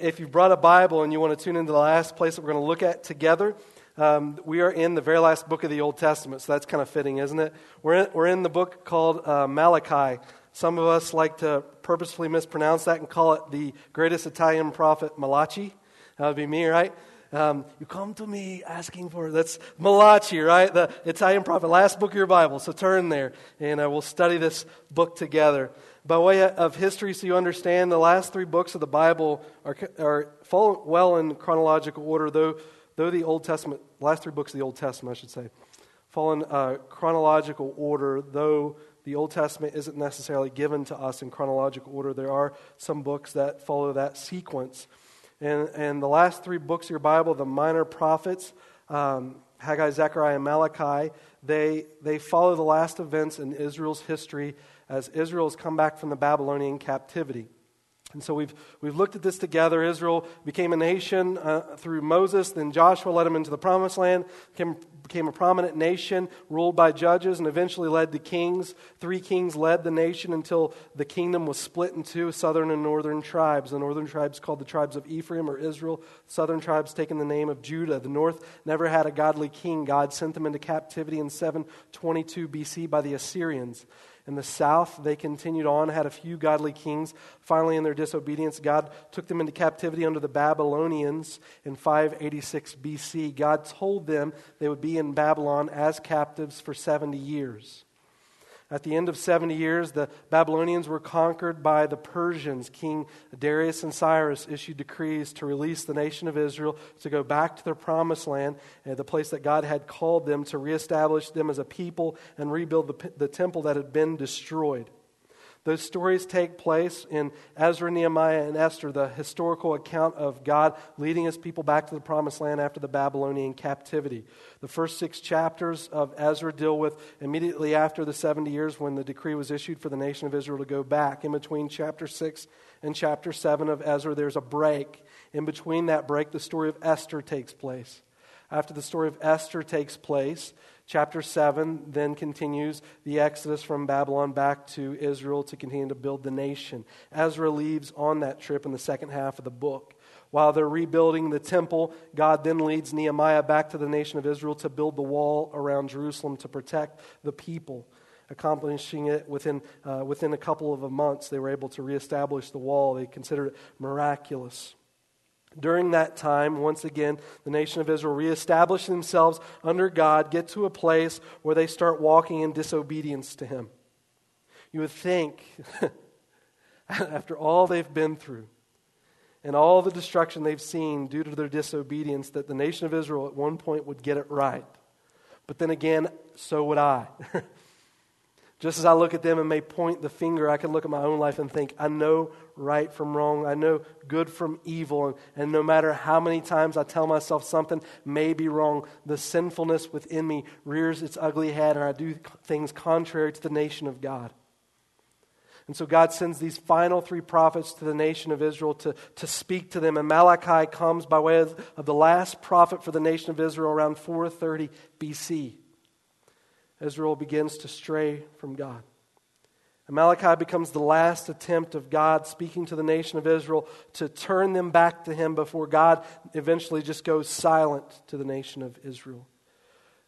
If you've brought a Bible and you want to tune into the last place that we're going to look at together, um, we are in the very last book of the Old Testament, so that's kind of fitting, isn't it? We're in, we're in the book called uh, Malachi. Some of us like to purposefully mispronounce that and call it the greatest Italian prophet, Malachi. That would be me, right? Um, you come to me asking for that's Malachi, right? The Italian prophet, last book of your Bible. So turn there, and uh, we'll study this book together by way of history, so you understand, the last three books of the Bible are, are fall well in chronological order, though, though the Old Testament, last three books of the Old Testament, I should say, fall in uh, chronological order, though the Old Testament isn't necessarily given to us in chronological order. There are some books that follow that sequence. And, and the last three books of your Bible, the minor prophets, um, Haggai, Zechariah, and Malachi, they, they follow the last events in Israel's history as Israel has come back from the Babylonian captivity. And so we've, we've looked at this together. Israel became a nation uh, through Moses. Then Joshua led them into the promised land, became, became a prominent nation, ruled by judges, and eventually led to kings. Three kings led the nation until the kingdom was split into southern and northern tribes. The northern tribes called the tribes of Ephraim or Israel. Southern tribes taking the name of Judah. The north never had a godly king. God sent them into captivity in 722 BC by the Assyrians. In the south, they continued on, had a few godly kings. Finally, in their disobedience, God took them into captivity under the Babylonians in 586 BC. God told them they would be in Babylon as captives for 70 years. At the end of 70 years, the Babylonians were conquered by the Persians. King Darius and Cyrus issued decrees to release the nation of Israel to go back to their promised land, uh, the place that God had called them, to reestablish them as a people and rebuild the, the temple that had been destroyed. Those stories take place in Ezra, Nehemiah, and Esther, the historical account of God leading his people back to the promised land after the Babylonian captivity. The first six chapters of Ezra deal with immediately after the 70 years when the decree was issued for the nation of Israel to go back. In between chapter 6 and chapter 7 of Ezra, there's a break. In between that break, the story of Esther takes place. After the story of Esther takes place, Chapter 7 then continues the exodus from Babylon back to Israel to continue to build the nation. Ezra leaves on that trip in the second half of the book. While they're rebuilding the temple, God then leads Nehemiah back to the nation of Israel to build the wall around Jerusalem to protect the people. Accomplishing it within, uh, within a couple of months, they were able to reestablish the wall. They considered it miraculous. During that time, once again, the nation of Israel reestablish themselves under God, get to a place where they start walking in disobedience to Him. You would think, after all they've been through and all the destruction they've seen due to their disobedience, that the nation of Israel at one point would get it right. But then again, so would I. Just as I look at them and may point the finger, I can look at my own life and think, I know right from wrong. I know good from evil. And, and, no matter how many times I tell myself something may be wrong, the sinfulness within me rears its ugly head, and I do things contrary to the nation of God. And so God sends these final three prophets to the nation of Israel to, to speak to them. And Malachi comes by way of, of the last prophet for the nation of Israel around 430 BC. Israel begins to stray from God. And Malachi becomes the last attempt of God speaking to the nation of Israel to turn them back to Him before God eventually just goes silent to the nation of Israel.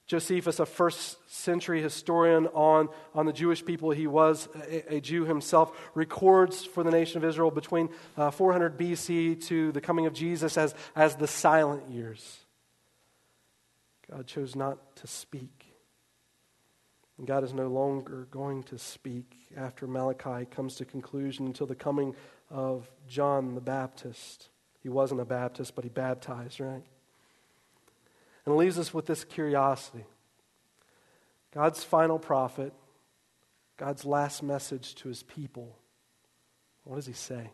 Josephus, a first century historian on, on the Jewish people, he was a, a Jew himself, records for the nation of Israel between uh, 400 BC to the coming of Jesus as, as the silent years. God chose not to speak. And God is no longer going to speak after Malachi comes to conclusion until the coming of John the Baptist. He wasn't a Baptist, but he baptized, right? And it leaves us with this curiosity. God's final prophet, God's last message to his people, what does he say?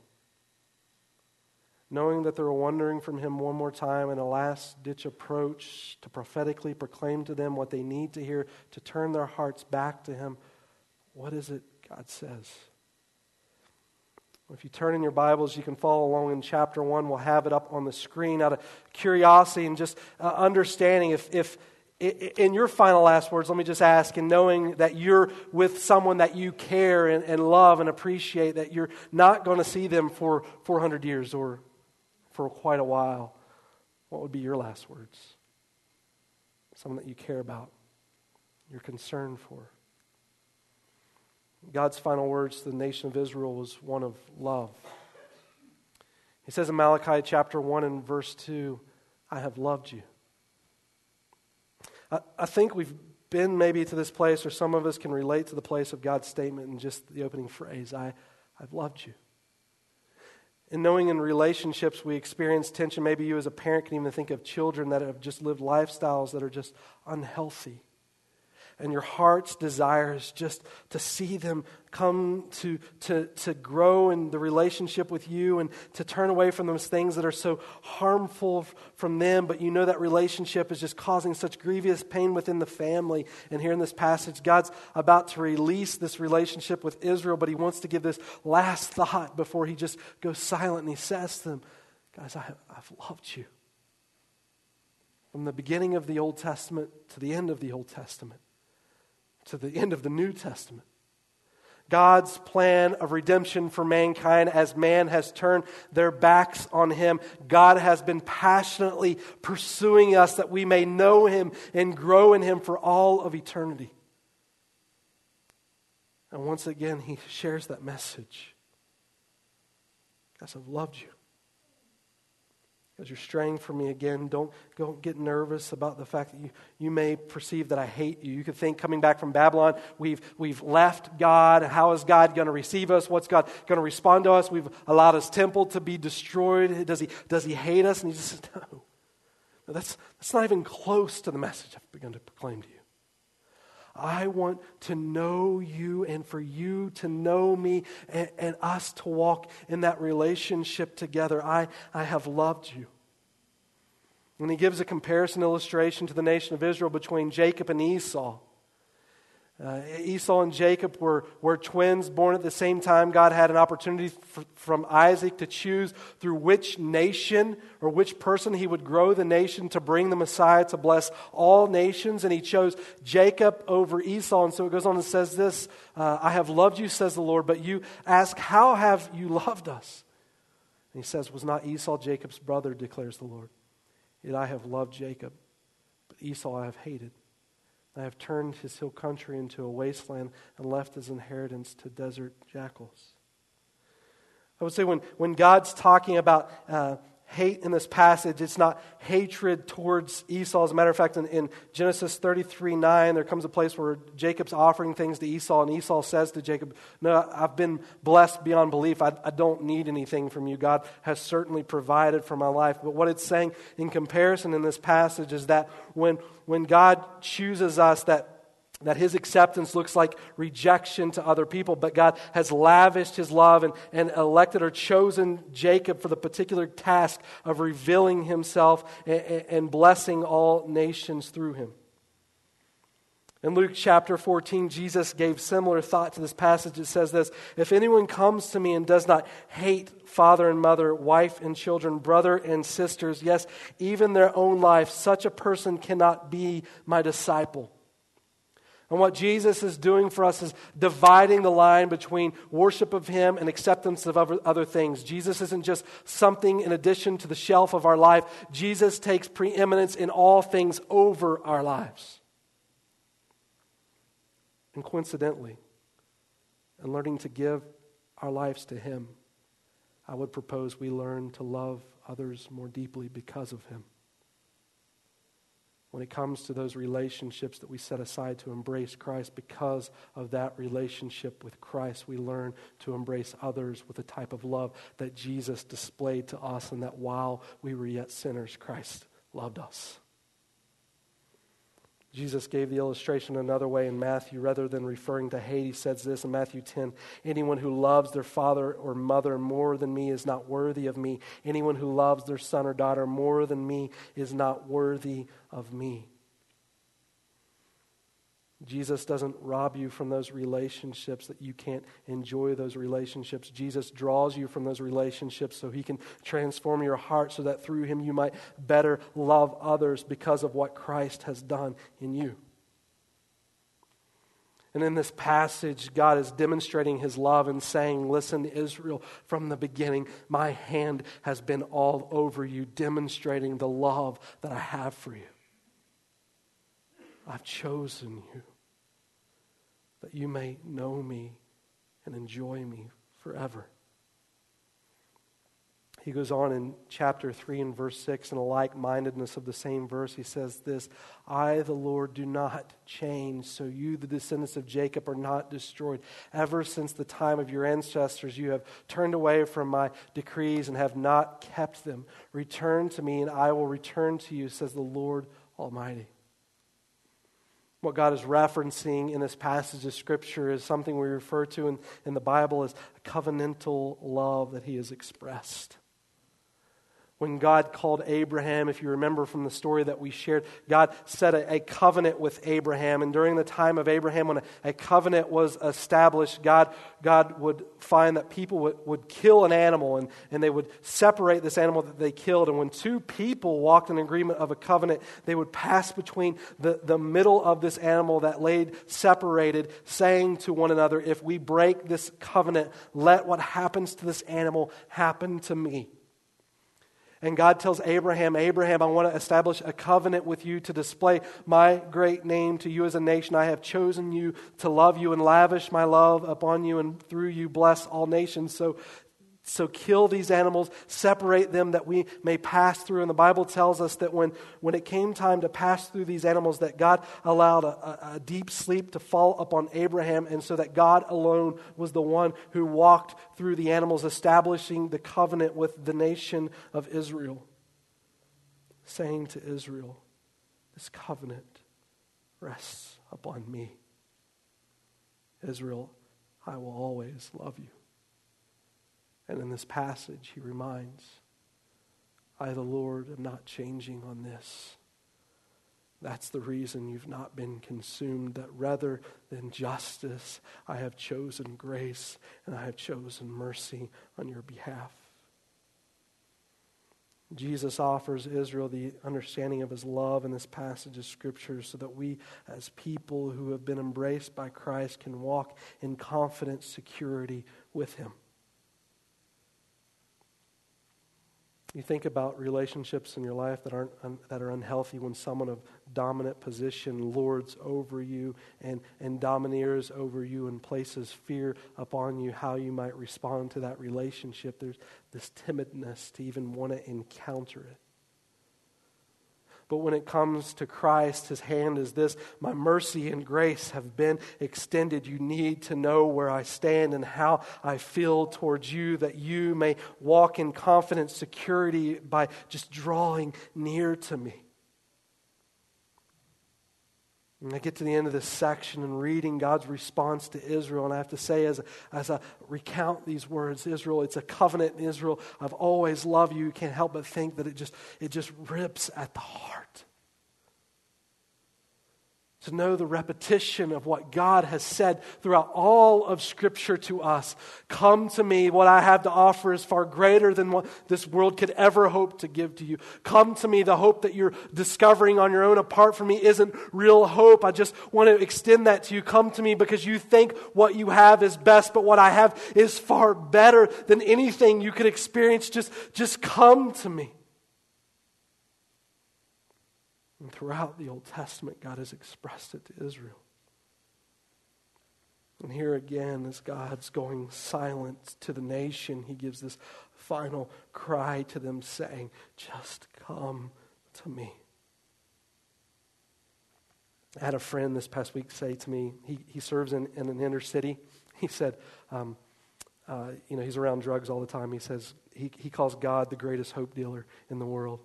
Knowing that they're wandering from Him one more time in a last ditch approach to prophetically proclaim to them what they need to hear to turn their hearts back to Him, what is it God says? If you turn in your Bibles, you can follow along in chapter 1. We'll have it up on the screen out of curiosity and just uh, understanding if, if in your final last words, let me just ask, and knowing that you're with someone that you care and, and love and appreciate, that you're not going to see them for 400 years or for quite a while, what would be your last words? Someone that you care about, you're concerned for. God's final words to the nation of Israel was one of love. He says in Malachi chapter 1 and verse 2, I have loved you. I, I think we've been maybe to this place, or some of us can relate to the place of God's statement in just the opening phrase I, I've loved you. In knowing in relationships we experience tension, maybe you as a parent can even think of children that have just lived lifestyles that are just unhealthy and your heart's desires just to see them come to, to, to grow in the relationship with you and to turn away from those things that are so harmful from them, but you know that relationship is just causing such grievous pain within the family. And here in this passage, God's about to release this relationship with Israel, but he wants to give this last thought before he just goes silent and he says to them, Guys, I I've loved you. From the beginning of the Old Testament to the end of the Old Testament to the end of the New Testament. God's plan of redemption for mankind as man has turned their backs on him. God has been passionately pursuing us that we may know him and grow in him for all of eternity. And once again, he shares that message. Guys, I've loved you as you're straying from me again, don't, don't get nervous about the fact that you, you may perceive that I hate you. You could think coming back from Babylon, we've, we've left God. How is God going to receive us? What's God going to respond to us? We've allowed his temple to be destroyed. Does he, does he hate us? And he just says, no. no that's, that's not even close to the message I've begun to proclaim to you. I want to know you and for you to know me and, and, us to walk in that relationship together. I, I have loved you. And he gives a comparison illustration to the nation of Israel between Jacob and Esau. Uh, Esau and Jacob were, were twins born at the same time. God had an opportunity for, from Isaac to choose through which nation or which person he would grow the nation to bring the Messiah to bless all nations. And he chose Jacob over Esau. And so it goes on and says this uh, I have loved you, says the Lord, but you ask, How have you loved us? And he says, Was not Esau Jacob's brother, declares the Lord. Yet I have loved Jacob, but Esau I have hated. I have turned his hill country into a wasteland and left his inheritance to desert jackals. I would say when, when God's talking about uh, hate in this passage, it's not hatred towards Esau. As a matter of fact, in, in, Genesis 33 9, there comes a place where Jacob's offering things to Esau, and Esau says to Jacob, No, I've been blessed beyond belief. I, I don't need anything from you. God has certainly provided for my life. But what it's saying in comparison in this passage is that when, when God chooses us, that that his acceptance looks like rejection to other people, but God has lavished his love and, and elected or chosen Jacob for the particular task of revealing himself and, and blessing all nations through him. In Luke chapter 14, Jesus gave similar thought to this passage. It says this If anyone comes to me and does not hate father and mother, wife and children, brother and sisters, yes, even their own life, such a person cannot be my disciple. And what Jesus is doing for us is dividing the line between worship of Him and acceptance of other things. Jesus isn't just something in addition to the shelf of our life, Jesus takes preeminence in all things over our lives. And coincidentally, in learning to give our lives to Him, I would propose we learn to love others more deeply because of Him when it comes to those relationships that we set aside to embrace Christ, because of that relationship with Christ, we learn to embrace others with the type of love that Jesus displayed to us, and that while we were yet sinners, Christ loved us. Jesus gave the illustration another way in Matthew. Rather than referring to hate, he says this in Matthew 10 Anyone who loves their father or mother more than me is not worthy of me. Anyone who loves their son or daughter more than me is not worthy of me. Jesus doesn't rob you from those relationships that you can't enjoy those relationships. Jesus draws you from those relationships so he can transform your heart so that through him you might better love others because of what Christ has done in you. And in this passage, God is demonstrating his love and saying, Listen, Israel, from the beginning, my hand has been all over you, demonstrating the love that I have for you. I've chosen you that you may know me and enjoy me forever. He goes on in chapter 3 and verse 6, in a like mindedness of the same verse, he says this I, the Lord, do not change, so you, the descendants of Jacob, are not destroyed. Ever since the time of your ancestors, you have turned away from my decrees and have not kept them. Return to me, and I will return to you, says the Lord Almighty. What God is referencing in this passage of Scripture is something we refer to in, in the Bible as a covenantal love that He has expressed when God called Abraham, if you remember from the story that we shared, God set a, a covenant with Abraham. And during the time of Abraham, when a, a, covenant was established, God, God would find that people would, would kill an animal and, and they would separate this animal that they killed. And when two people walked in agreement of a covenant, they would pass between the, the middle of this animal that laid separated, saying to one another, If we break this covenant, let what happens to this animal happen to me. And God tells Abraham, Abraham, I want to establish a covenant with you to display my great name to you as a nation. I have chosen you to love you and lavish my love upon you and through you bless all nations. So so kill these animals, separate them that we may pass through. And the Bible tells us that when, when it came time to pass through these animals, that God allowed a, a, a deep sleep to fall upon Abraham, and so that God alone was the one who walked through the animals, establishing the covenant with the nation of Israel, saying to Israel, This covenant rests upon me. Israel, I will always love you. And in this passage, he reminds, I, the Lord, am not changing on this. That's the reason you've not been consumed, that rather than justice, I have chosen grace and I have chosen mercy on your behalf. Jesus offers Israel the understanding of his love in this passage of Scripture so that we, as people who have been embraced by Christ, can walk in confident security with him. You think about relationships in your life that, aren't, that are unhealthy when someone of dominant position lords over you and, and domineers over you and places fear upon you, how you might respond to that relationship. There's this timidness to even want to encounter it. But when it comes to Christ, his hand is this My mercy and grace have been extended. You need to know where I stand and how I feel towards you, that you may walk in confident security by just drawing near to me. And I get to the end of this section and reading God's response to Israel, and I have to say, as, as I recount these words, Israel, it's a covenant in Israel. I've always loved you. You can't help but think that it just, it just rips at the heart to know the repetition of what God has said throughout all of Scripture to us. Come to me. What I have to offer is far greater than what this world could ever hope to give to you. Come to me. The hope that you're discovering on your own apart from me isn't real hope. I just want to extend that to you. Come to me because you think what you have is best, but what I have is far better than anything you could experience. Just, just come to me. And throughout the Old Testament, God has expressed it to Israel. And here again, as God's going silent to the nation, he gives this final cry to them, saying, Just come to me. I had a friend this past week say to me, he, he serves in, in an inner city. He said, um, uh, you know, he's around drugs all the time. He says, he, he calls God the greatest hope dealer in the world.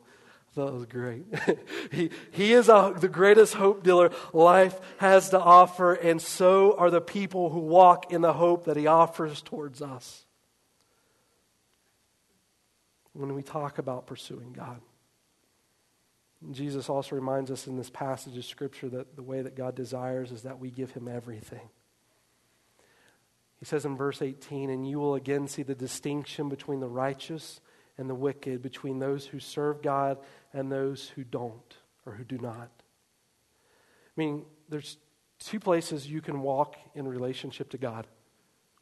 That was great. he, he is a, the greatest hope dealer life has to offer, and so are the people who walk in the hope that he offers towards us. When we talk about pursuing God, Jesus also reminds us in this passage of Scripture that the way that God desires is that we give him everything. He says in verse 18, and you will again see the distinction between the righteous and the wicked, between those who serve God and those who don't or who do not. I mean, there's two places you can walk in relationship to God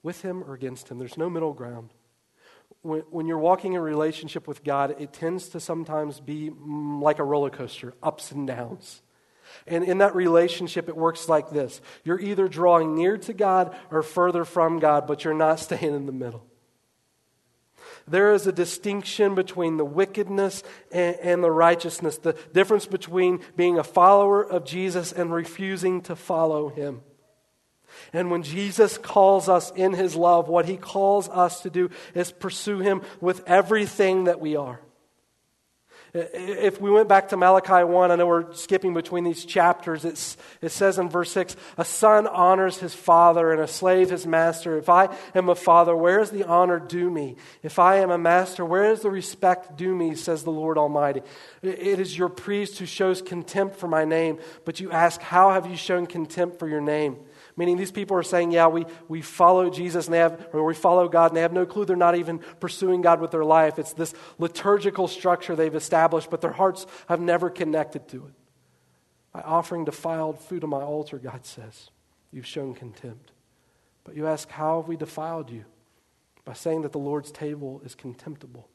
with Him or against Him. There's no middle ground. When, when you're walking in relationship with God, it tends to sometimes be mm, like a roller coaster, ups and downs. And in that relationship, it works like this you're either drawing near to God or further from God, but you're not staying in the middle. There is a distinction between the wickedness and, and, the righteousness, the difference between being a follower of Jesus and refusing to follow him. And when Jesus calls us in his love, what he calls us to do is pursue him with everything that we are. If we went back to Malachi 1, I know we're skipping between these chapters. It's, it says in verse 6 A son honors his father, and a slave his master. If I am a father, where is the honor due me? If I am a master, where is the respect due me, says the Lord Almighty? It is your priest who shows contempt for my name, but you ask, How have you shown contempt for your name? Meaning these people are saying, yeah, we, we follow Jesus and they have, or we follow God and they have no clue they're not even pursuing God with their life. It's this liturgical structure they've established, but their hearts have never connected to it. By offering defiled food on my altar, God says, you've shown contempt. But you ask, how have we defiled you? By saying that the Lord's table is contemptible.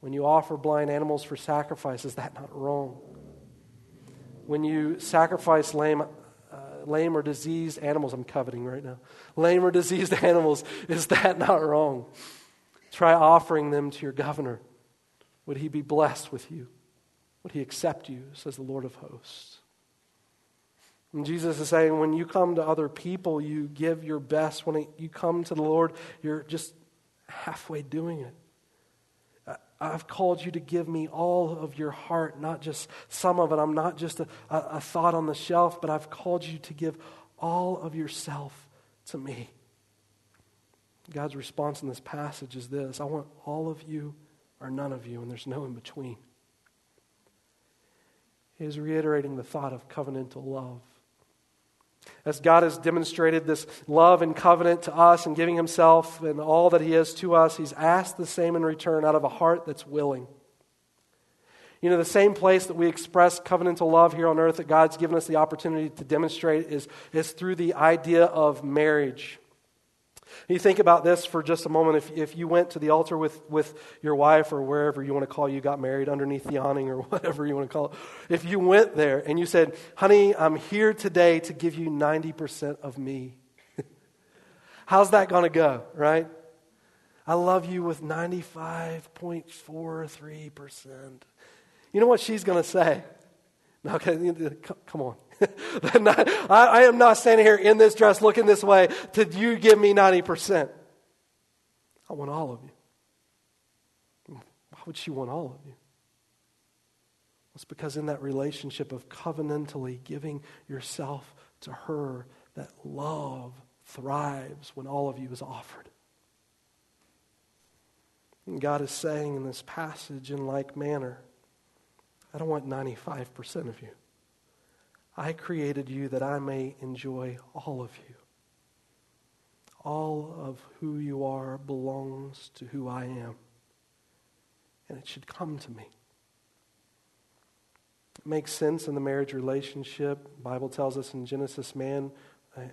When you offer blind animals for sacrifice, is that not wrong? When you sacrifice lame lame or diseased animals. I'm coveting right now. Lame or diseased animals. Is that not wrong? Try offering them to your governor. Would he be blessed with you? Would he accept you, says the Lord of hosts? And Jesus is saying, when you come to other people, you give your best. When you come to the Lord, you're just halfway doing it. I've called you to give me all of your heart, not just some of it. I'm not just a, a, a, thought on the shelf, but I've called you to give all of yourself to me. God's response in this passage is this I want all of you or none of you, and there's no in between. He is reiterating the thought of covenantal love. As God has demonstrated this love and covenant to us and giving Himself and all that He is to us, He's asked the same in return out of a heart that's willing. You know, the same place that we express covenantal love here on earth that God's given us the opportunity to demonstrate is, is through the idea of marriage. You think about this for just a moment. If, if you went to the altar with, with your wife or wherever you want to call you got married underneath the awning or whatever you want to call it, if you went there and you said, Honey, I'm here today to give you 90% of me, how's that going to go, right? I love you with 95.43%. You know what she's going to say? Okay, come on. I, am not standing here in this dress looking this way to you give me 90%. I want all of you. Why would she want all of you? It's because in that relationship of covenantally giving yourself to her, that love thrives when all of you is offered. And God is saying in this passage, in like manner, I don't want 95% of you. I created you that I may enjoy all of you. All of who you are belongs to who I am. And it should come to me. It makes sense in the marriage relationship. The Bible tells us in Genesis, man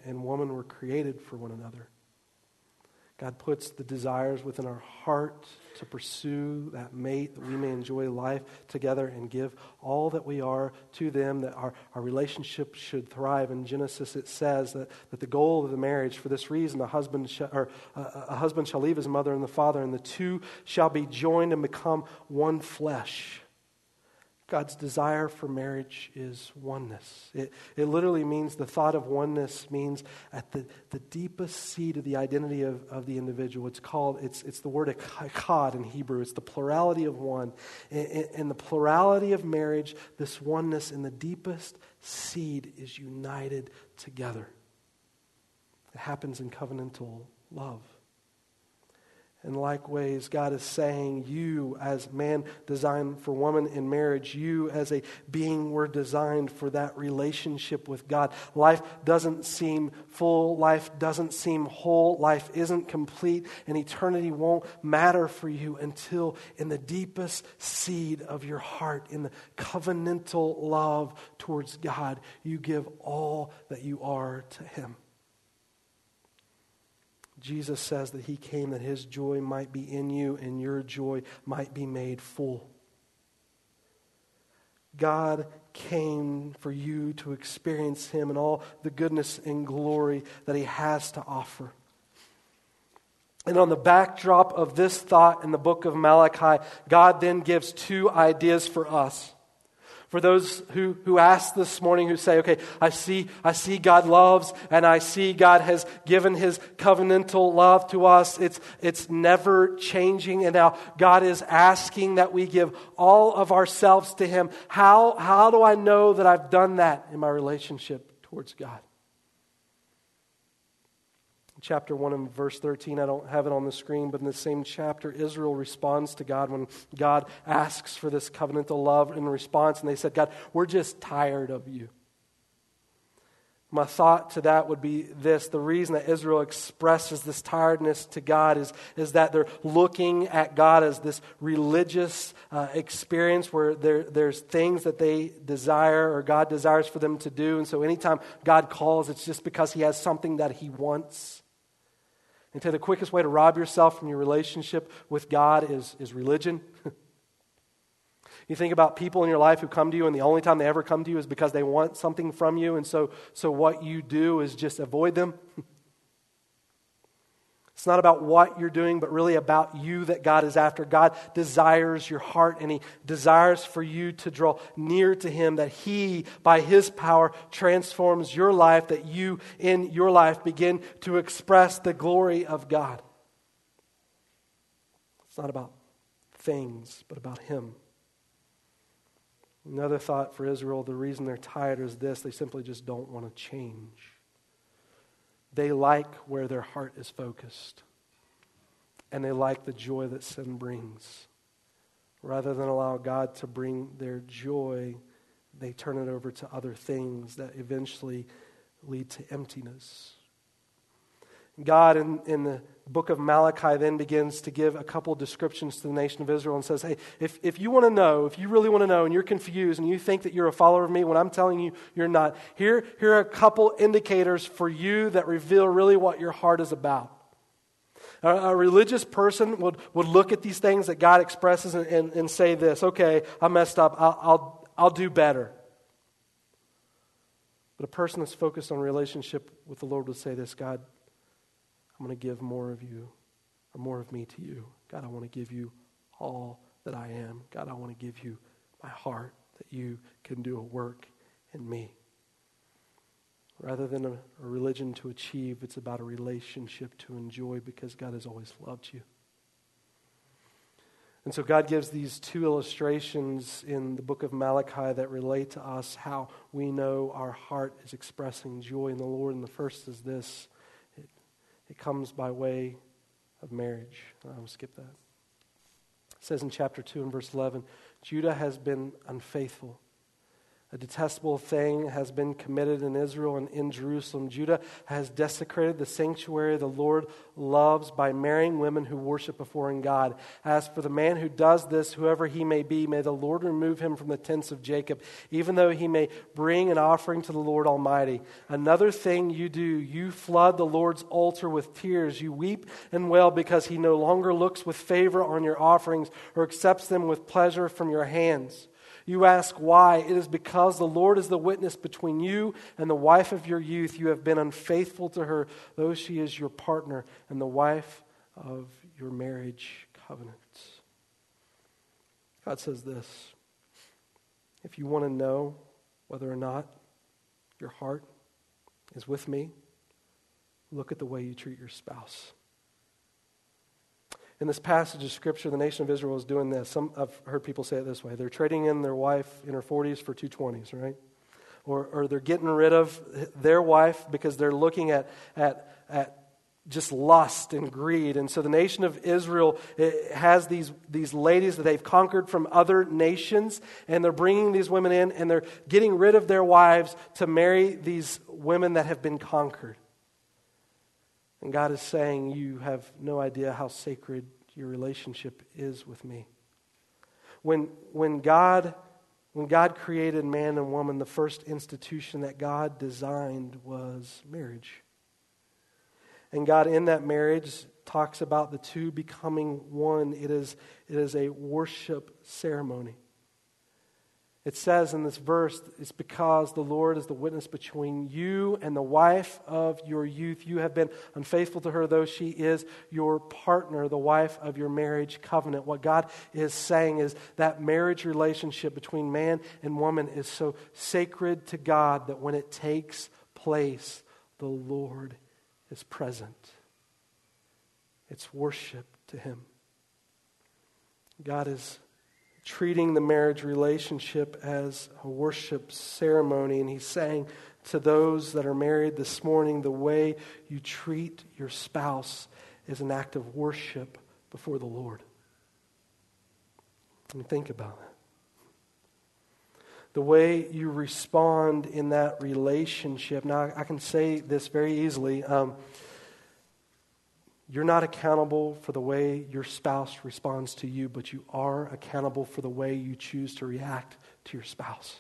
and woman were created for one another. God puts the desires within our heart to pursue that mate, that we may enjoy life together and give all that we are to them, that our, our relationship should thrive. In Genesis, it says that, that the goal of the marriage, for this reason, a husband, sh- or a, a husband shall leave his mother and the father, and the two shall be joined and become one flesh. God's desire for marriage is oneness. It, it literally means the thought of oneness means at the, the deepest seat of the identity of, of the individual. It's called, it's, it's the word echad in Hebrew. It's the plurality of one. In, in the plurality of marriage, this oneness in the deepest seed is united together. It happens in covenantal love. In like ways, God is saying, You, as man designed for woman in marriage, you, as a being, were designed for that relationship with God. Life doesn't seem full. Life doesn't seem whole. Life isn't complete. And eternity won't matter for you until, in the deepest seed of your heart, in the covenantal love towards God, you give all that you are to Him. Jesus says that he came that his joy might be in you and your joy might be made full. God came for you to experience him and all the goodness and glory that he has to offer. And on the backdrop of this thought in the book of Malachi, God then gives two ideas for us. For those who, who ask this morning, who say, okay, I see, I see God loves and I see God has given his covenantal love to us. It's, it's never changing. And now God is asking that we give all of ourselves to him. How, how do I know that I've done that in my relationship towards God? Chapter 1 and verse 13. I don't have it on the screen, but in the same chapter, Israel responds to God when God asks for this covenantal love in response. And they said, God, we're just tired of you. My thought to that would be this the reason that Israel expresses this tiredness to God is, is that they're looking at God as this religious uh, experience where there, there's things that they desire or God desires for them to do. And so anytime God calls, it's just because He has something that He wants. And say the quickest way to rob yourself from your relationship with God is, is religion. you think about people in your life who come to you, and the only time they ever come to you is because they want something from you, and so, so what you do is just avoid them. It's not about what you're doing, but really about you that God is after. God desires your heart, and He desires for you to draw near to Him, that He, by His power, transforms your life, that you, in your life, begin to express the glory of God. It's not about things, but about Him. Another thought for Israel the reason they're tired is this they simply just don't want to change. They like where their heart is focused, and they like the joy that sin brings. Rather than allow God to bring their joy, they turn it over to other things that eventually lead to emptiness. God, in, in the book of Malachi, then begins to give a couple descriptions to the nation of Israel and says, Hey, if, if you want to know, if you really want to know, and you're confused and you think that you're a follower of me when I'm telling you you're not, here, here are a couple indicators for you that reveal really what your heart is about. A, a religious person would, would look at these things that God expresses and, and, and say this okay, I messed up, I'll, I'll, I'll do better. But a person that's focused on relationship with the Lord would say this God, I'm going to give more of you or more of me to you. God, I want to give you all that I am. God, I want to give you my heart that you can do a work in me. Rather than a, a, religion to achieve, it's about a relationship to enjoy because God has always loved you. And so God gives these two illustrations in the book of Malachi that relate to us how we know our heart is expressing joy in the Lord. And the first is this it comes by way of marriage. I'll skip that. It says in chapter 2 and verse 11 Judah has been unfaithful a detestable thing has been committed in Israel and in Jerusalem. Judah has desecrated the sanctuary the Lord loves by marrying women who worship a foreign God. As for the man who does this, whoever he may be, may the Lord remove him from the tents of Jacob, even though he may bring an offering to the Lord Almighty. Another thing you do, you flood the Lord's altar with tears. You weep and wail because he no longer looks with favor on your offerings or accepts them with pleasure from your hands. You ask why. It is because the Lord is the witness between you and the wife of your youth. You have been unfaithful to her, though she is your partner and the wife of your marriage covenant. God says this if you want to know whether or not your heart is with me, look at the way you treat your spouse in this passage of Scripture, the nation of Israel is doing this. Some, I've heard people say it this way they're trading in their wife in her 40s for two 20s, right? Or, or they're getting rid of their wife because they're looking at, at, at just lust and greed. And so the nation of Israel has these, these ladies that they've conquered from other nations, and they're bringing these women in, and they're getting rid of their wives to marry these women that have been conquered. And God is saying, You have no idea how sacred your relationship is with me. When, when, God, when God created man and woman, the first institution that God designed was marriage. And God, in that marriage, talks about the two becoming one. It is, it is a worship ceremony. It says in this verse, it's because the Lord is the witness between you and the wife of your youth. You have been unfaithful to her, though she is your partner, the wife of your marriage covenant. What God is saying is that marriage relationship between man and woman is so sacred to God that when it takes place, the Lord is present. It's worship to Him. God is treating the marriage relationship as a worship ceremony, and He's saying to those that are married this morning the way you treat your spouse is an act of worship before the Lord. And think about it the way you respond in that relationship. Now, I can say this very easily. Um, you're not accountable for the way your spouse responds to you, but you are accountable for the way you choose to react to your spouse.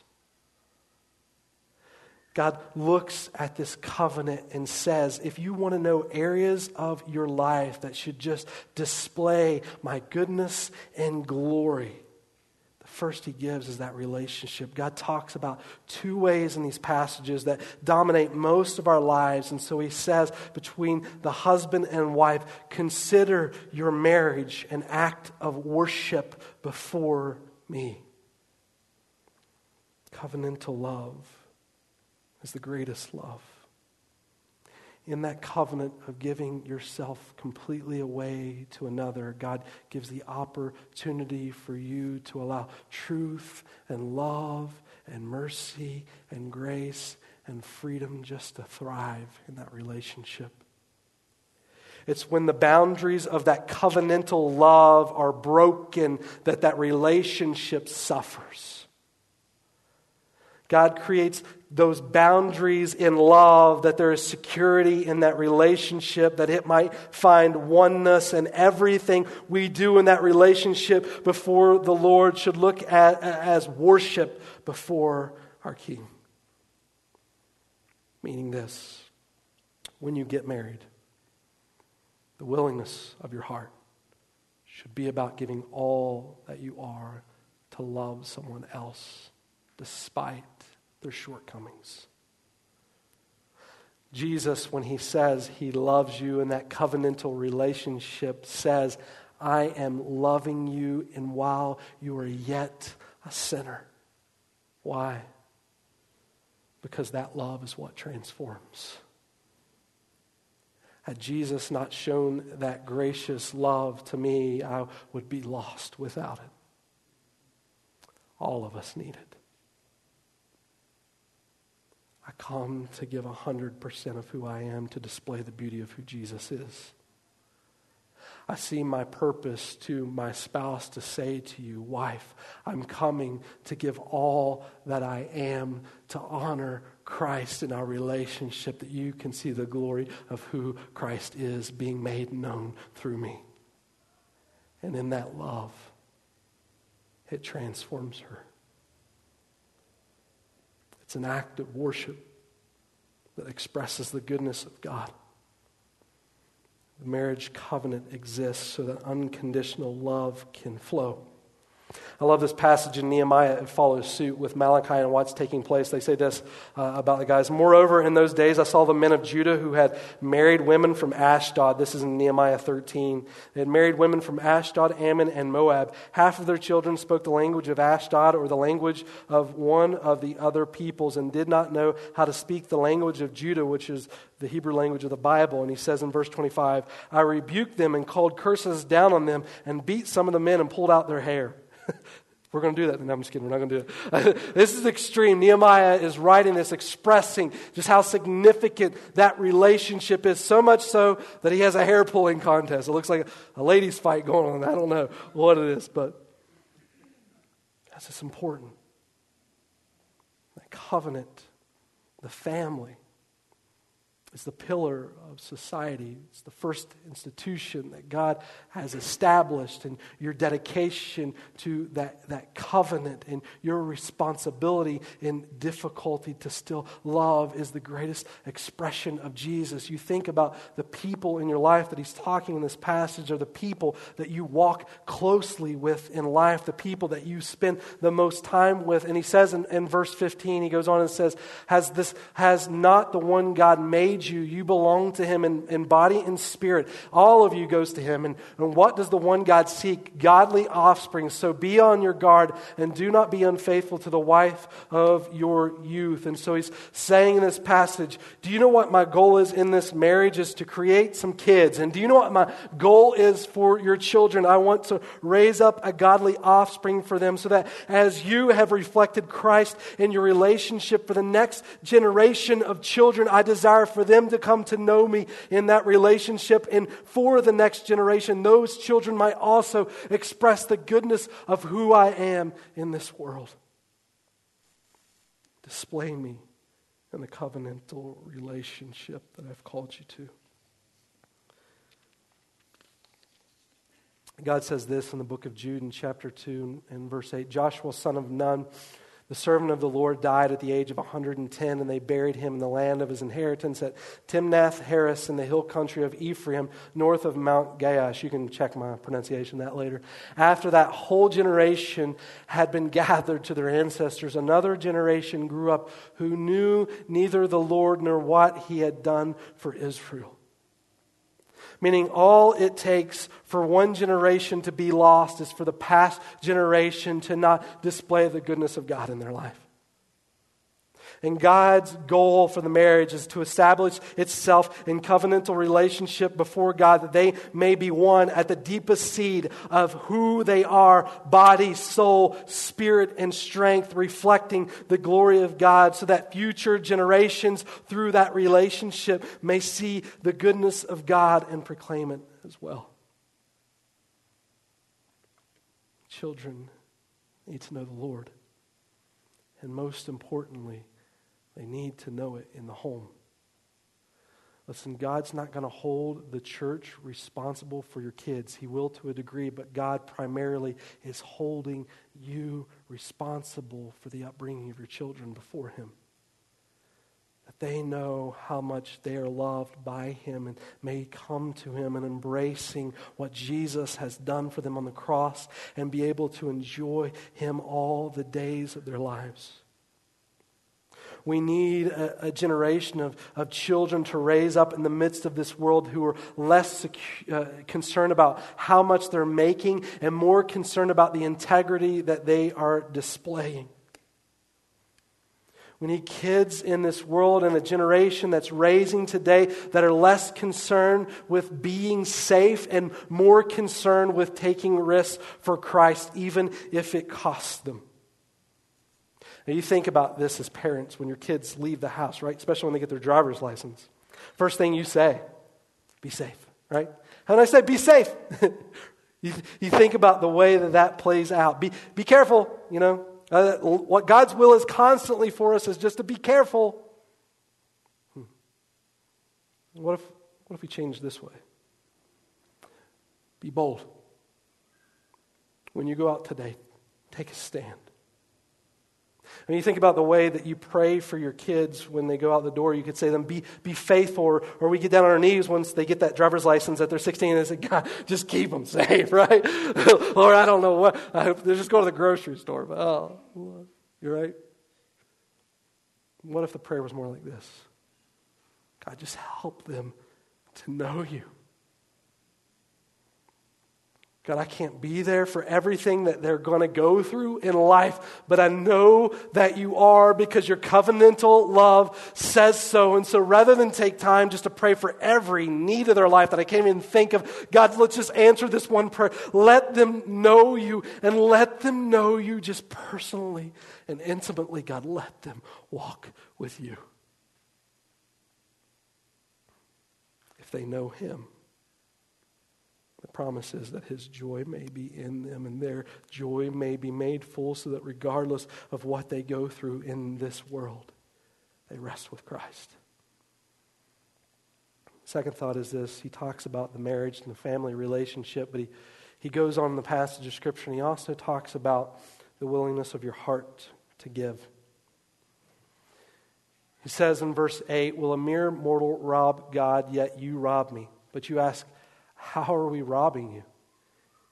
God looks at this covenant and says, if you want to know areas of your life that should just display my goodness and glory, first he gives is that relationship. God talks about two ways in these passages that dominate most of our lives. And so he says, between the husband and wife, consider your marriage an act of worship before me. Covenantal love is the greatest love in that covenant of giving yourself completely away to another, God gives the opportunity for you to allow truth and love and mercy and grace and freedom just to thrive in that relationship. It's when the boundaries of that covenantal love are broken that that relationship suffers. God creates those boundaries in love, that there is security in that relationship, that it might find oneness, and everything we do in that relationship before the Lord should look at as worship before our King. Meaning this when you get married, the willingness of your heart should be about giving all that you are to love someone else despite their shortcomings. Jesus, when he says he loves you in that covenantal relationship, says, I am loving you, and while you are yet a sinner. Why? Because that love is what transforms. Had Jesus not shown that gracious love to me, I would be lost without it. All of us need it. I come to give 100% of who I am to display the beauty of who Jesus is. I see my purpose to my spouse to say to you, wife, I'm coming to give all that I am to honor Christ in our relationship, that you can see the glory of who Christ is being made known through me. And in that love, it transforms her. It's an act of worship that expresses the goodness of God. The marriage covenant exists so that unconditional love can flow. I love this passage in Nehemiah. It follows suit with Malachi and what's taking place. They say this uh, about the guys. Moreover, in those days I saw the men of Judah who had married women from Ashdod. This is in Nehemiah 13. They had married women from Ashdod, Ammon, and Moab. Half of their children spoke the language of Ashdod or the language of one of the other peoples and did not know how to speak the language of Judah, which is the Hebrew language of the Bible. And he says in verse 25, I rebuked them and called curses down on them and beat some of the men and pulled out their hair. We're going to do that. No, I'm just kidding. We're not going to do it. this is extreme. Nehemiah is writing this, expressing just how significant that relationship is. So much so that he has a hair pulling contest. It looks like a ladies' fight going on. I don't know what it is, but that's just important. That covenant, the family is the pillar of society. It's the first institution that God has established, and your dedication to that, that covenant and your responsibility in difficulty to still love is the greatest expression of Jesus. You think about the people in your life that He's talking in this passage are the people that you walk closely with in life, the people that you spend the most time with. And He says in, in verse 15, He goes on and says, Has this has not the one God made you? You belong to Him in, in body and spirit. All of you goes to Him. And, and what does the one God seek? Godly offspring. So be on your guard and do not be unfaithful to the wife of your youth. And so He's saying in this passage, Do you know what my goal is in this marriage? Is to create some kids. And do you know what my goal is for your children? I want to raise up a godly offspring for them so that as you have reflected Christ in your relationship for the next generation of children, I desire for them to come to know me in that relationship. And for the next generation, those children might also express the goodness of who I am in this world. Display me in the covenantal relationship that I've called you to. God says this in the book of Jude in chapter 2 and verse 8 Joshua, son of Nun, the servant of the Lord died at the age of 110, and they buried him in the land of his inheritance at Timnath Heres in the hill country of Ephraim, north of Mount Gaash. You can check my pronunciation that later. After that whole generation had been gathered to their ancestors, another generation grew up who knew neither the Lord nor what he had done for Israel meaning all it takes for one generation to be lost is for the past generation to not display the goodness of God in their life. And God's goal for the marriage is to establish itself in covenantal relationship before God that they may be one at the deepest seed of who they are body, soul, spirit, and strength, reflecting the glory of God so that future generations through that relationship may see the goodness of God and proclaim it as well. Children need to know the Lord. And most importantly, they need to know it in the home. Listen, God's not going to hold the church responsible for your kids. He will to a degree, but God primarily is holding you responsible for the upbringing of your children before Him. That they know how much they are loved by Him and may come to Him and embracing what Jesus has done for them on the cross and be able to enjoy Him all the days of their lives. We need a, a, generation of, of children to raise up in the midst of this world who are less secu- uh, concerned about how much they're making and more concerned about the integrity that they are displaying. We need kids in this world and a generation that's raising today that are less concerned with being safe and more concerned with taking risks for Christ, even if it costs them. Now, you think about this as parents when your kids leave the house, right? Especially when they get their driver's license. First thing you say, be safe, right? How do I say be safe? you, you think about the way that that plays out. Be, be careful, you know. Uh, what God's will is constantly for us is just to be careful. Hmm. What, if, what if we change this way? Be bold. When you go out today, take a stand. When you think about the way that you pray for your kids when they go out the door, you could say to them, be, be faithful. Or, or we get down on our knees once they get that driver's license at they're 16 and they say, God, just keep them safe, right? Lord, I don't know what. I hope they just go to the grocery store. But, oh, you're right. What if the prayer was more like this? God, just help them to know you. God, I can't be there for everything that they're going to go through in life, but I know that you are because your covenantal love says so. And so rather than take time just to pray for every need of their life that I can't even think of, God, let's just answer this one prayer. Let them know you and let them know you just personally and intimately. God, let them walk with you. If they know Him. The promise is that his joy may be in them and their joy may be made full so that regardless of what they go through in this world, they rest with Christ. Second thought is this he talks about the marriage and the family relationship, but he, he goes on in the passage of Scripture and he also talks about the willingness of your heart to give. He says in verse 8, Will a mere mortal rob God, yet you rob me? But you ask, how are we robbing you?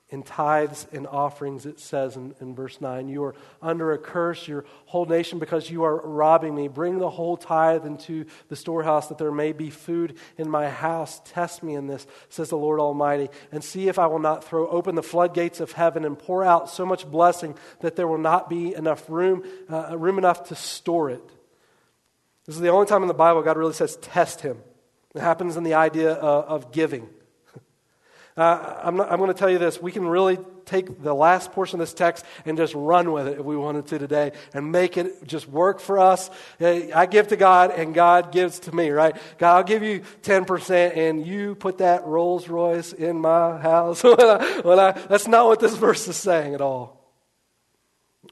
In tithes and offerings, it says in, in, verse 9, You are under a curse, your whole nation, because you are robbing me. Bring the whole tithe into the storehouse, that there may be food in my house. Test me in this, says the Lord Almighty, and see if I will not throw open the floodgates of heaven and pour out so much blessing that there will not be enough room, uh, room enough to store it. This is the only time in the Bible God really says, Test him. It happens in the idea of, of giving. Uh, I'm, I'm going to tell you this. We can really take the last portion of this text and just run with it if we wanted to today and make it just work for us. I give to God and God gives to me, right? God, I'll give you 10% and you put that Rolls Royce in my house. when I, when I, that's not what this verse is saying at all.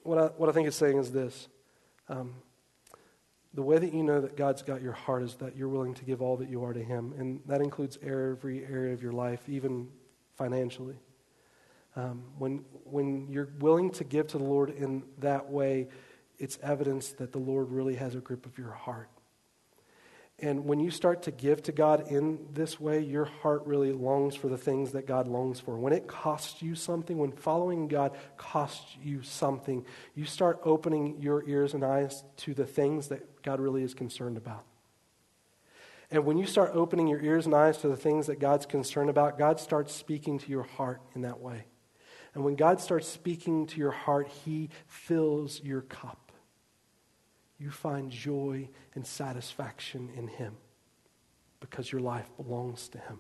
What I, what I think it's saying is this. Um, the way that you know that God's got your heart is that you're willing to give all that you are to Him. And that includes every area of your life, even financially. Um, when, when you're willing to give to the Lord in that way, it's evidence that the Lord really has a grip of your heart. And when you start to give to God in this way, your heart really longs for the things that God longs for. When it costs you something, when following God costs you something, you start opening your ears and eyes to the things that God really is concerned about. And when you start opening your ears and eyes to the things that God's concerned about, God starts speaking to your heart in that way. And when God starts speaking to your heart, He fills your cup you find joy and satisfaction in Him because your life belongs to Him.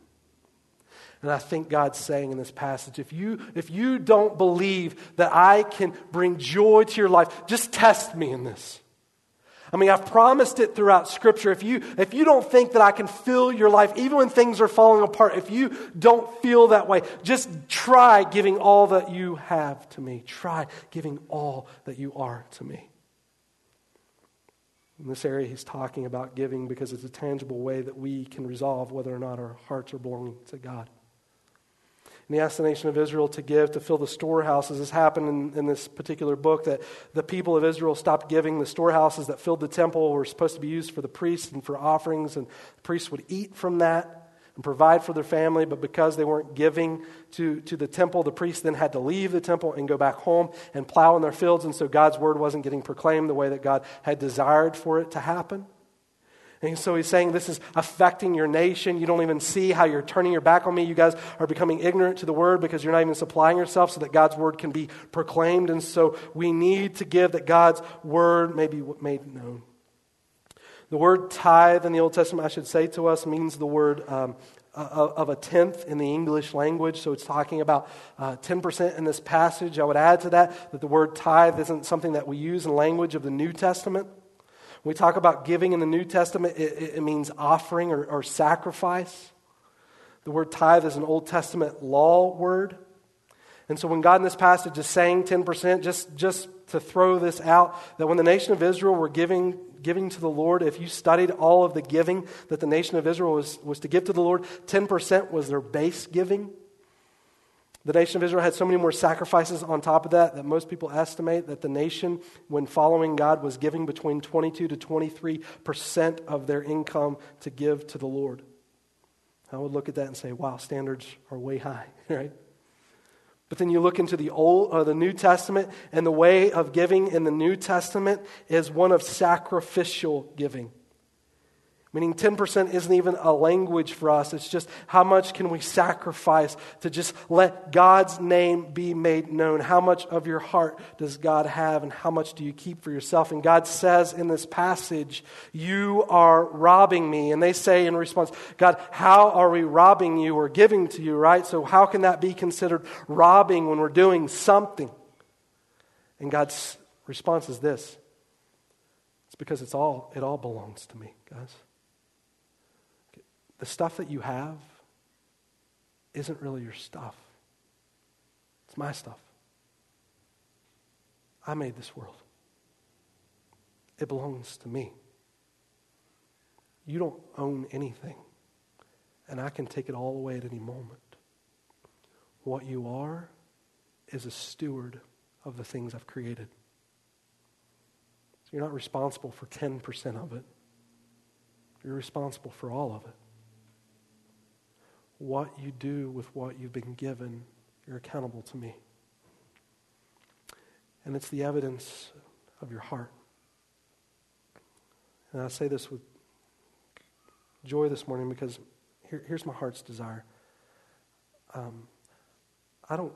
And I think God's saying in this passage if you, if you don't believe that I can bring joy to your life, just test me in this. I mean, I've promised it throughout Scripture. If you, if you don't think that I can fill your life, even when things are falling apart, if you don't feel that way, just try giving all that you have to me. Try giving all that you are to me. In this area, he's talking about giving because it's a tangible way that we can resolve whether or not our hearts are belonging to God. And he asked the nation of Israel to give to fill the storehouses. This happened in, in, this particular book that the people of Israel stopped giving. The storehouses that filled the temple were supposed to be used for the priests and for offerings, and the priests would eat from that and provide for their family, but because they weren't giving to, to the temple, the priests then had to leave the temple and go back home and plow in their fields, and so God's word wasn't getting proclaimed the way that God had desired for it to happen. And so he's saying this is affecting your nation. You don't even see how you're turning your back on me. You guys are becoming ignorant to the word because you're not even supplying yourself so that God's word can be proclaimed. And so we need to give that God's word may be made known. The word tithe in the Old Testament, I should say to us, means the word um, of a tenth in the English language. So it's talking about uh, 10% in this passage. I would add to that that the word tithe isn't something that we use in language of the New Testament. When we talk about giving in the New Testament, it, it means offering or, or sacrifice. The word tithe is an Old Testament law word. And so when God in this passage is saying 10%, just, just to throw this out, that when the nation of Israel were giving giving to the Lord, if you studied all of the giving that the nation of Israel was, was to give to the Lord, 10% was their base giving. The nation of Israel had so many more sacrifices on top of that that most people estimate that the nation, when following God, was giving between 22 to 23% of their income to give to the Lord. I would look at that and say, wow, standards are way high, right? But then you look into the Old, uh, the New Testament, and the way of giving in the New Testament is one of sacrificial giving. Meaning 10% isn't even a language for us. It's just how much can we sacrifice to just let God's name be made known? How much of your heart does God have and how much do you keep for yourself? And God says in this passage, You are robbing me. And they say in response, God, how are we robbing you or giving to you, right? So how can that be considered robbing when we're doing something? And God's response is this. It's because it's all, it all belongs to me, guys. The stuff that you have isn't really your stuff, it's my stuff. I made this world, it belongs to me. You don't own anything, and I can take it all away at any moment. What you are is a steward of the things I've created. So you're not responsible for 10% of it, you're responsible for all of it what you do with what you've been given, you're accountable to me. And it's the evidence of your heart. And I say this with joy this morning because here, here's my heart's desire. Um, I don't,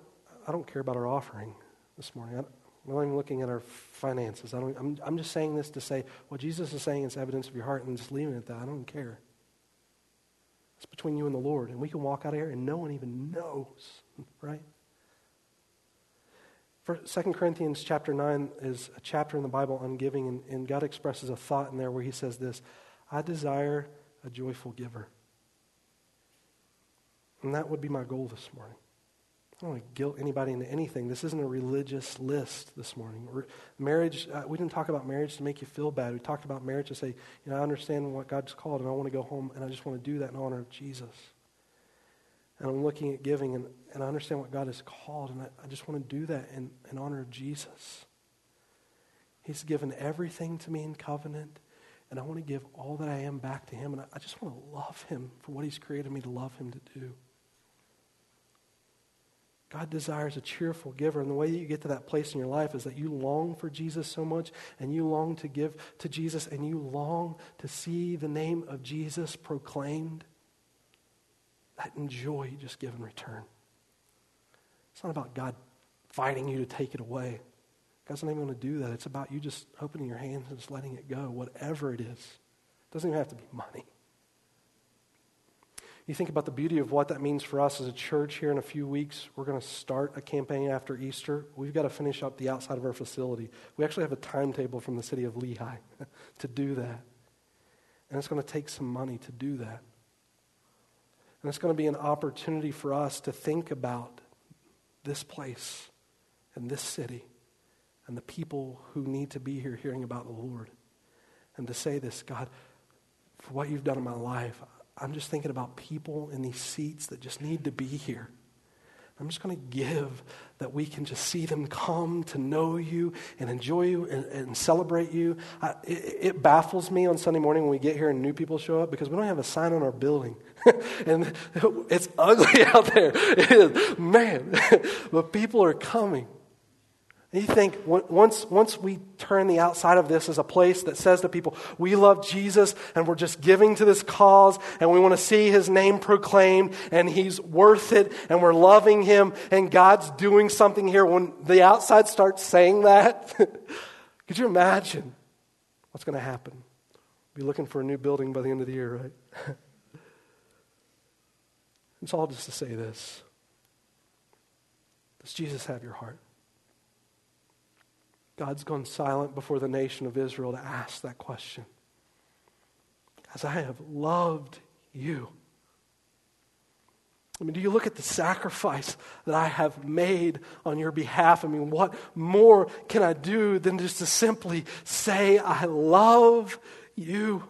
I don't care about our offering this morning. I'm not even looking at our finances. I don't, I'm, I'm just saying this to say what Jesus is saying is evidence of your heart and just leaving it at that. I don't care. It's between you and the Lord. And we can walk out of here and no one even knows, right? For 2 Corinthians chapter 9 is a chapter in the Bible on giving, and, and God expresses a thought in there where he says this I desire a joyful giver. And that would be my goal this morning. I don't want to guilt anybody into anything. This isn't a religious list this morning. marriage, uh, we didn't talk about marriage to make you feel bad. We talked about marriage to say, you know, I understand what God's called and I want to go home and I just want to do that in honor of Jesus. And I'm looking at giving and, and I understand what God has called and I, I just want to do that in, in honor of Jesus. He's given everything to me in covenant and I want to give all that I am back to Him and I, I just want to love Him for what He's created me to love Him to do. God desires a cheerful giver. And the way that you get to that place in your life is that you long for Jesus so much and you long to give to Jesus and you long to see the name of Jesus proclaimed. That enjoy you just give in return. It's not about God fighting you to take it away. God's not even going to do that. It's about you just opening your hands and just letting it go, whatever it is. It doesn't even have to be money. You think about the beauty of what that means for us as a church here in a few weeks. We're going to start a campaign after Easter. We've got to finish up the outside of our facility. We actually have a timetable from the city of Lehi to do that. And it's going to take some money to do that. And it's going to be an opportunity for us to think about this place and this city and the people who need to be here hearing about the Lord. And to say this God, for what you've done in my life, I'm just thinking about people in these seats that just need to be here. I'm just going to give that we can just see them come to know you and enjoy you and, and celebrate you. I, it, it, baffles me on Sunday morning when we get here and new people show up because we don't have a sign on our building. and it's ugly out there. It is, man, but people are coming. You think once, once we turn the outside of this as a place that says to people, we love Jesus and we're just giving to this cause and we want to see his name proclaimed and he's worth it and we're loving him and God's doing something here. When the outside starts saying that, could you imagine what's going to happen? Be looking for a new building by the end of the year, right? it's all just to say this Does Jesus have your heart? God's gone silent before the nation of Israel to ask that question. As I have loved you. I mean, do you look at the sacrifice that I have made on your behalf? I mean, what more can I do than just to simply say, I love you?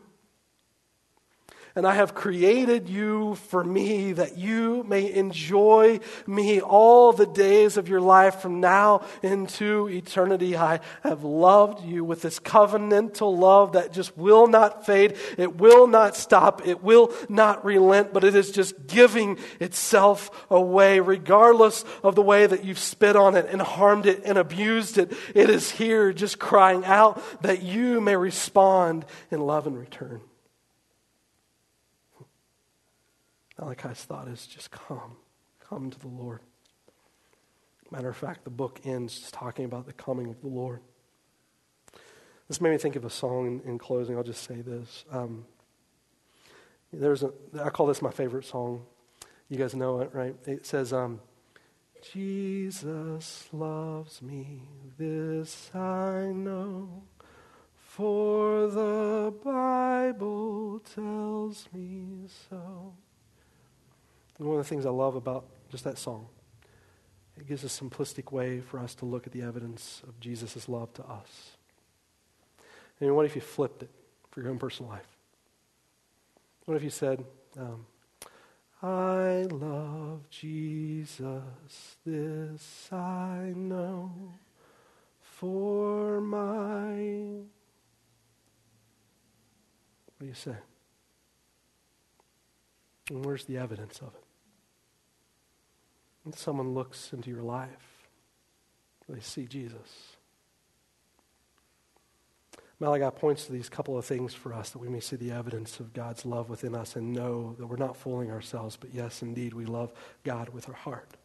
And I have created you for me that you may enjoy me all the days of your life from now into eternity. I have loved you with this covenantal love that just will not fade. It will not stop. It will not relent, but it is just giving itself away regardless of the way that you've spit on it and harmed it and abused it. It is here just crying out that you may respond in love and return. Malachi's thought is just come, come to the Lord. Matter of fact, the book ends just talking about the coming of the Lord. This made me think of a song in, in closing. I'll just say this. Um, there's a, I call this my favorite song. You guys know it, right? It says, um, Jesus loves me, this I know, for the Bible tells me so. And one of the things I love about just that song, it gives a simplistic way for us to look at the evidence of Jesus' love to us. And what if you flipped it for your own personal life? What if you said, um, I love Jesus, this I know, for my. What do you say? And where's the evidence of it? When someone looks into your life, they see Jesus. Malachi points to these couple of things for us that we may see the evidence of God's love within us and know that we're not fooling ourselves, but yes, indeed, we love God with our heart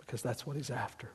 because that's what He's after.